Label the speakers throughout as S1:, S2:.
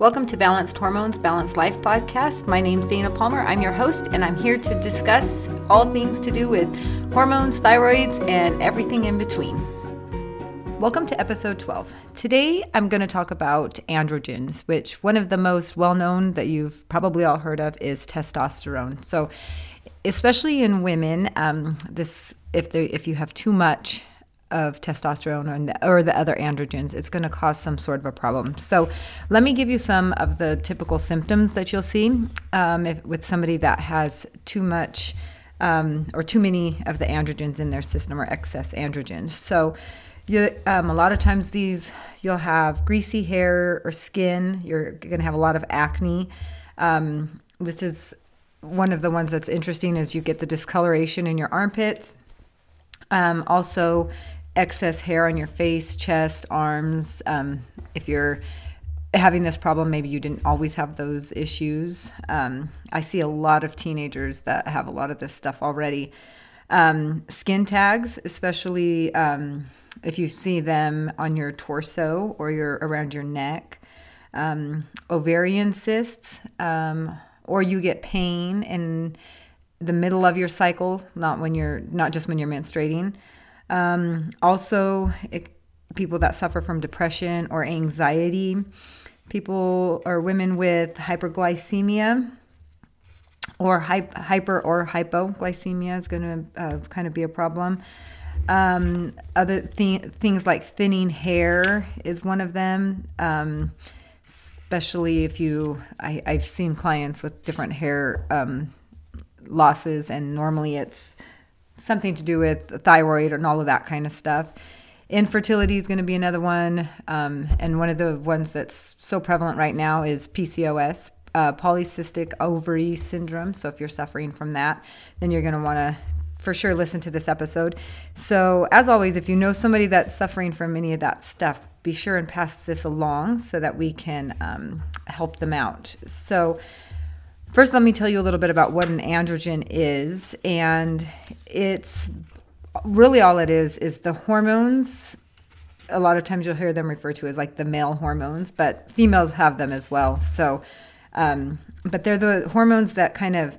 S1: Welcome to Balanced Hormones, Balanced Life podcast. My name's Dana Palmer. I'm your host, and I'm here to discuss all things to do with hormones, thyroids, and everything in between. Welcome to episode 12. Today I'm going to talk about androgens, which one of the most well known that you've probably all heard of is testosterone. So, especially in women, um, this if they, if you have too much of testosterone or the, or the other androgens, it's going to cause some sort of a problem. So, let me give you some of the typical symptoms that you'll see um, if, with somebody that has too much um, or too many of the androgens in their system or excess androgens. So, you, um, a lot of times these you'll have greasy hair or skin. You're going to have a lot of acne. Um, this is one of the ones that's interesting is you get the discoloration in your armpits. Um, also, excess hair on your face, chest, arms. Um, if you're having this problem, maybe you didn't always have those issues. Um, I see a lot of teenagers that have a lot of this stuff already. Um, skin tags, especially um, if you see them on your torso or your around your neck. Um, ovarian cysts, um, or you get pain in the middle of your cycle, not when you're not just when you're menstruating. Um, also, it, people that suffer from depression or anxiety, people or women with hyperglycemia or hyper or hypoglycemia is going to uh, kind of be a problem. Um, other th- things like thinning hair is one of them. Um, especially if you, I, have seen clients with different hair um, losses, and normally it's something to do with thyroid and all of that kind of stuff. Infertility is going to be another one. Um, and one of the ones that's so prevalent right now is PCOS, uh, polycystic ovary syndrome. So if you're suffering from that, then you're going to want to for sure listen to this episode. So, as always, if you know somebody that's suffering from any of that stuff, be sure and pass this along so that we can um, help them out. So, First, let me tell you a little bit about what an androgen is. And it's really all it is is the hormones. A lot of times you'll hear them referred to as like the male hormones, but females have them as well. So, um, but they're the hormones that kind of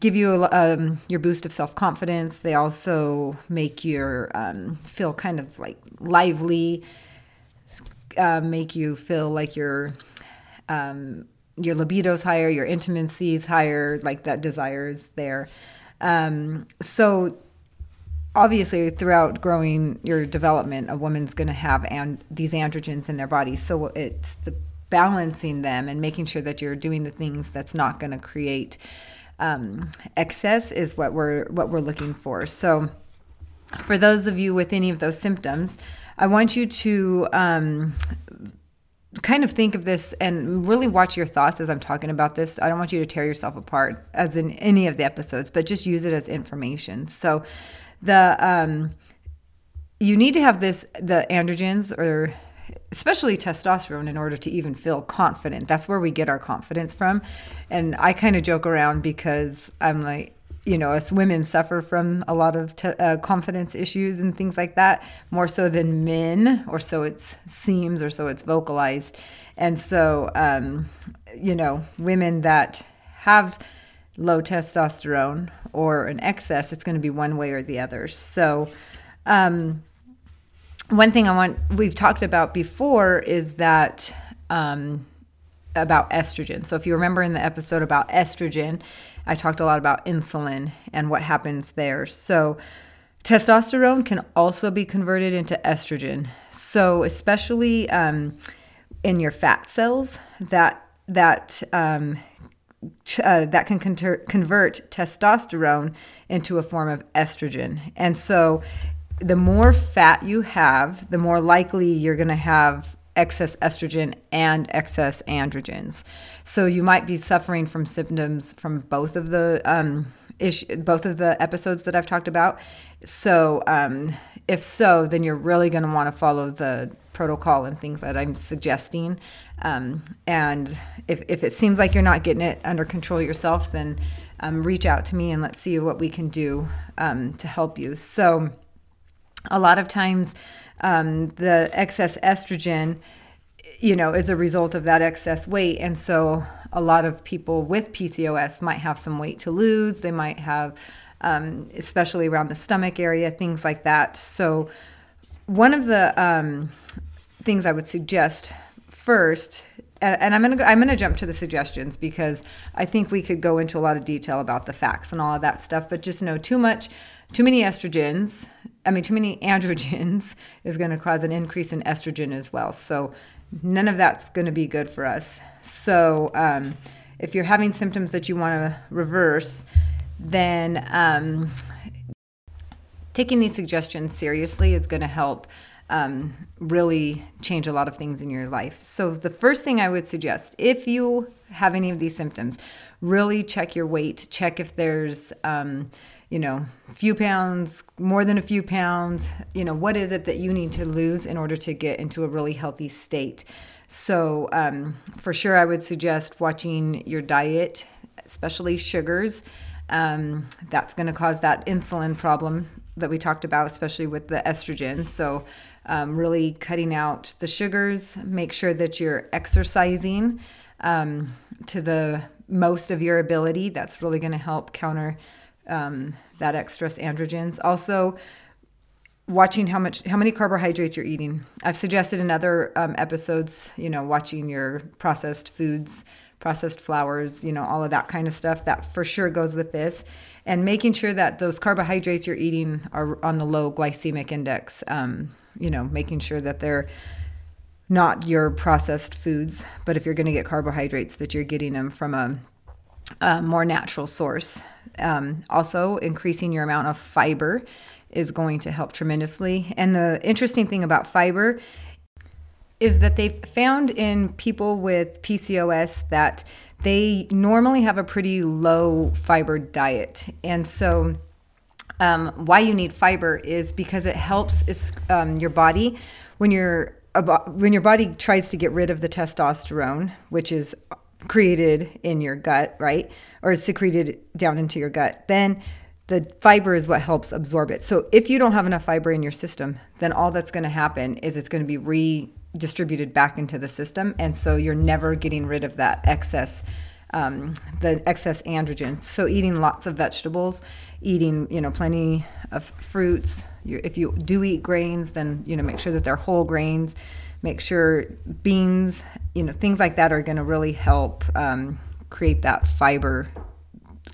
S1: give you um, your boost of self confidence. They also make you um, feel kind of like lively, uh, make you feel like you're um, your libido's higher, your intimacy is higher, like that desire is there. Um, so obviously throughout growing your development a woman's going to have and these androgens in their body so it's the balancing them and making sure that you're doing the things that's not going to create um, excess is what we're what we're looking for so for those of you with any of those symptoms i want you to um, kind of think of this and really watch your thoughts as I'm talking about this. I don't want you to tear yourself apart as in any of the episodes, but just use it as information. So the um you need to have this the androgens or especially testosterone in order to even feel confident. That's where we get our confidence from. And I kind of joke around because I'm like you know, us women suffer from a lot of te- uh, confidence issues and things like that, more so than men, or so it seems, or so it's vocalized. And so, um, you know, women that have low testosterone or an excess, it's going to be one way or the other. So, um, one thing I want we've talked about before is that um, about estrogen. So, if you remember in the episode about estrogen, I talked a lot about insulin and what happens there. So, testosterone can also be converted into estrogen. So, especially um, in your fat cells, that that um, uh, that can conter- convert testosterone into a form of estrogen. And so, the more fat you have, the more likely you're going to have excess estrogen and excess androgens. So you might be suffering from symptoms from both of the um, issue, both of the episodes that I've talked about. So um, if so, then you're really going to want to follow the protocol and things that I'm suggesting. Um, and if, if it seems like you're not getting it under control yourself, then um, reach out to me and let's see what we can do um, to help you. So a lot of times um, the excess estrogen you know, is a result of that excess weight. And so a lot of people with PCOS might have some weight to lose. They might have, um, especially around the stomach area, things like that. So, one of the um, things I would suggest first, and I'm gonna go, I'm gonna jump to the suggestions because I think we could go into a lot of detail about the facts and all of that stuff. But just know too much, too many estrogens. I mean, too many androgens is going to cause an increase in estrogen as well. So none of that's going to be good for us. So, um, if you're having symptoms that you want to reverse, then um, taking these suggestions seriously is going to help um, really change a lot of things in your life. So, the first thing I would suggest if you have any of these symptoms, really check your weight, check if there's um, you know, few pounds, more than a few pounds, you know, what is it that you need to lose in order to get into a really healthy state? So, um, for sure, I would suggest watching your diet, especially sugars. Um, that's going to cause that insulin problem that we talked about, especially with the estrogen. So, um, really cutting out the sugars, make sure that you're exercising um, to the most of your ability. That's really going to help counter um, that excess androgens. Also, watching how much how many carbohydrates you're eating. I've suggested in other um, episodes, you know, watching your processed foods, processed flours, you know, all of that kind of stuff. That for sure goes with this, and making sure that those carbohydrates you're eating are on the low glycemic index. Um, you know, making sure that they're not your processed foods, but if you're going to get carbohydrates, that you're getting them from a, a more natural source. Um, also, increasing your amount of fiber is going to help tremendously. And the interesting thing about fiber is that they've found in people with PCOS that they normally have a pretty low fiber diet. And so, um, why you need fiber is because it helps um, your body when you're when your body tries to get rid of the testosterone, which is created in your gut, right? Or secreted down into your gut, then the fiber is what helps absorb it. So if you don't have enough fiber in your system, then all that's going to happen is it's going to be redistributed back into the system. And so you're never getting rid of that excess. Um, the excess androgen. So eating lots of vegetables, eating you know plenty of fruits. if you do eat grains, then you know make sure that they're whole grains make sure beans, you know, things like that are going to really help um, create that fiber,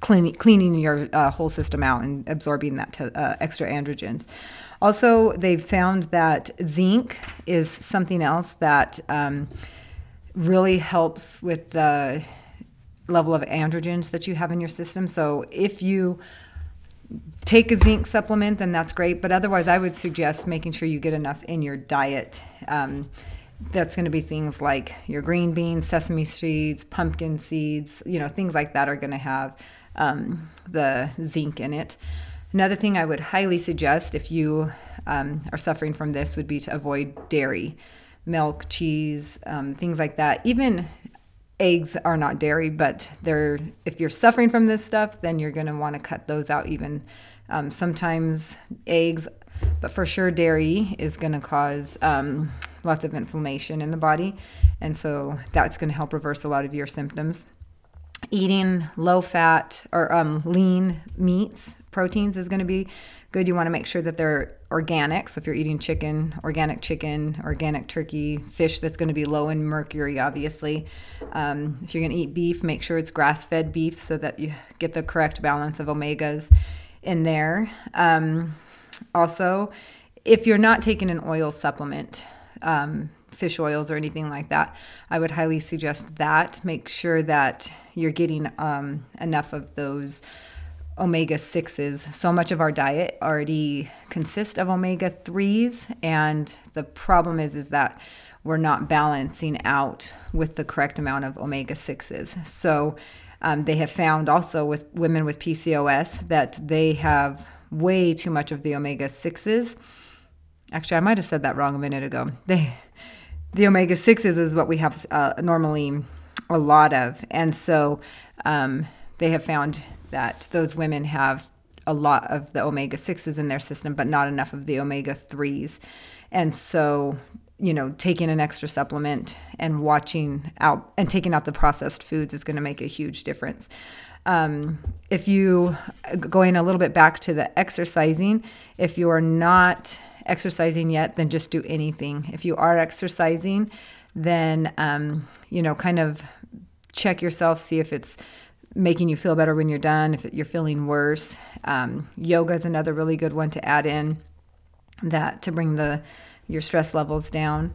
S1: cleaning, cleaning your uh, whole system out and absorbing that to, uh, extra androgens. Also, they've found that zinc is something else that um, really helps with the level of androgens that you have in your system. So if you take a zinc supplement, then that's great. But otherwise, I would suggest making sure you get enough in your diet. Um, that's going to be things like your green beans, sesame seeds, pumpkin seeds, you know, things like that are going to have um, the zinc in it. Another thing I would highly suggest if you um, are suffering from this would be to avoid dairy, milk, cheese, um, things like that. Even eggs are not dairy, but they're if you're suffering from this stuff, then you're going to want to cut those out. Even um, sometimes eggs, but for sure dairy is going to cause um, lots of inflammation in the body, and so that's going to help reverse a lot of your symptoms. Eating low fat or um, lean meats, proteins is going to be good. You want to make sure that they're organic. So if you're eating chicken, organic chicken, organic turkey, fish that's going to be low in mercury, obviously. Um, if you're going to eat beef, make sure it's grass fed beef so that you get the correct balance of omegas in there. Um, also, if you're not taking an oil supplement, um, fish oils or anything like that, I would highly suggest that. Make sure that you're getting um, enough of those omega 6s. So much of our diet already consists of omega 3s and the problem is is that we're not balancing out with the correct amount of omega 6s. So um, they have found also with women with PCOS that they have way too much of the omega 6s. Actually, I might have said that wrong a minute ago. They the omega 6s is what we have uh, normally a lot of. And so um, they have found that those women have a lot of the omega 6s in their system, but not enough of the omega 3s. And so you know, taking an extra supplement and watching out and taking out the processed foods is going to make a huge difference. Um, if you going a little bit back to the exercising, if you are not exercising yet, then just do anything. If you are exercising, then um, you know, kind of check yourself, see if it's making you feel better when you're done, if you're feeling worse. Um, yoga is another really good one to add in that to bring the your stress levels down.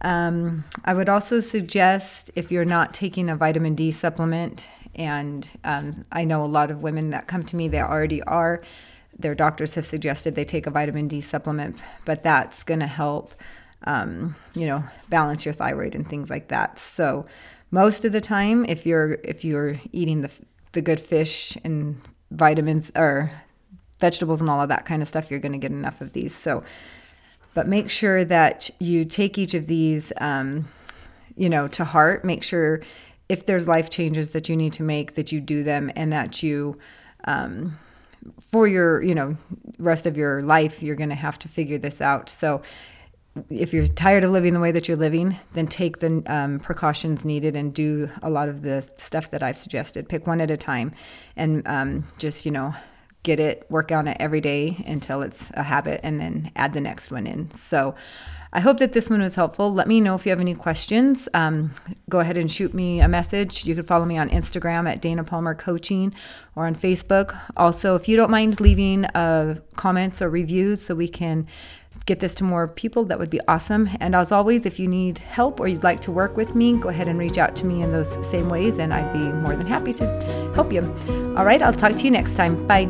S1: Um, I would also suggest if you're not taking a vitamin D supplement, and um, I know a lot of women that come to me, they already are. Their doctors have suggested they take a vitamin D supplement, but that's going to help, um, you know, balance your thyroid and things like that. So, most of the time, if you're if you're eating the the good fish and vitamins or vegetables and all of that kind of stuff, you're going to get enough of these. So, but make sure that you take each of these, um, you know, to heart. Make sure if there's life changes that you need to make, that you do them, and that you, um, for your, you know, rest of your life, you're going to have to figure this out. So if you're tired of living the way that you're living, then take the um, precautions needed and do a lot of the stuff that I've suggested. Pick one at a time and um, just, you know, get it, work on it every day until it's a habit, and then add the next one in. So I hope that this one was helpful. Let me know if you have any questions. Um, go ahead and shoot me a message. You can follow me on Instagram at Dana Palmer Coaching or on Facebook. Also, if you don't mind leaving uh, comments or reviews so we can get this to more people, that would be awesome. And as always, if you need help or you'd like to work with me, go ahead and reach out to me in those same ways, and I'd be more than happy to help you. All right, I'll talk to you next time. Bye.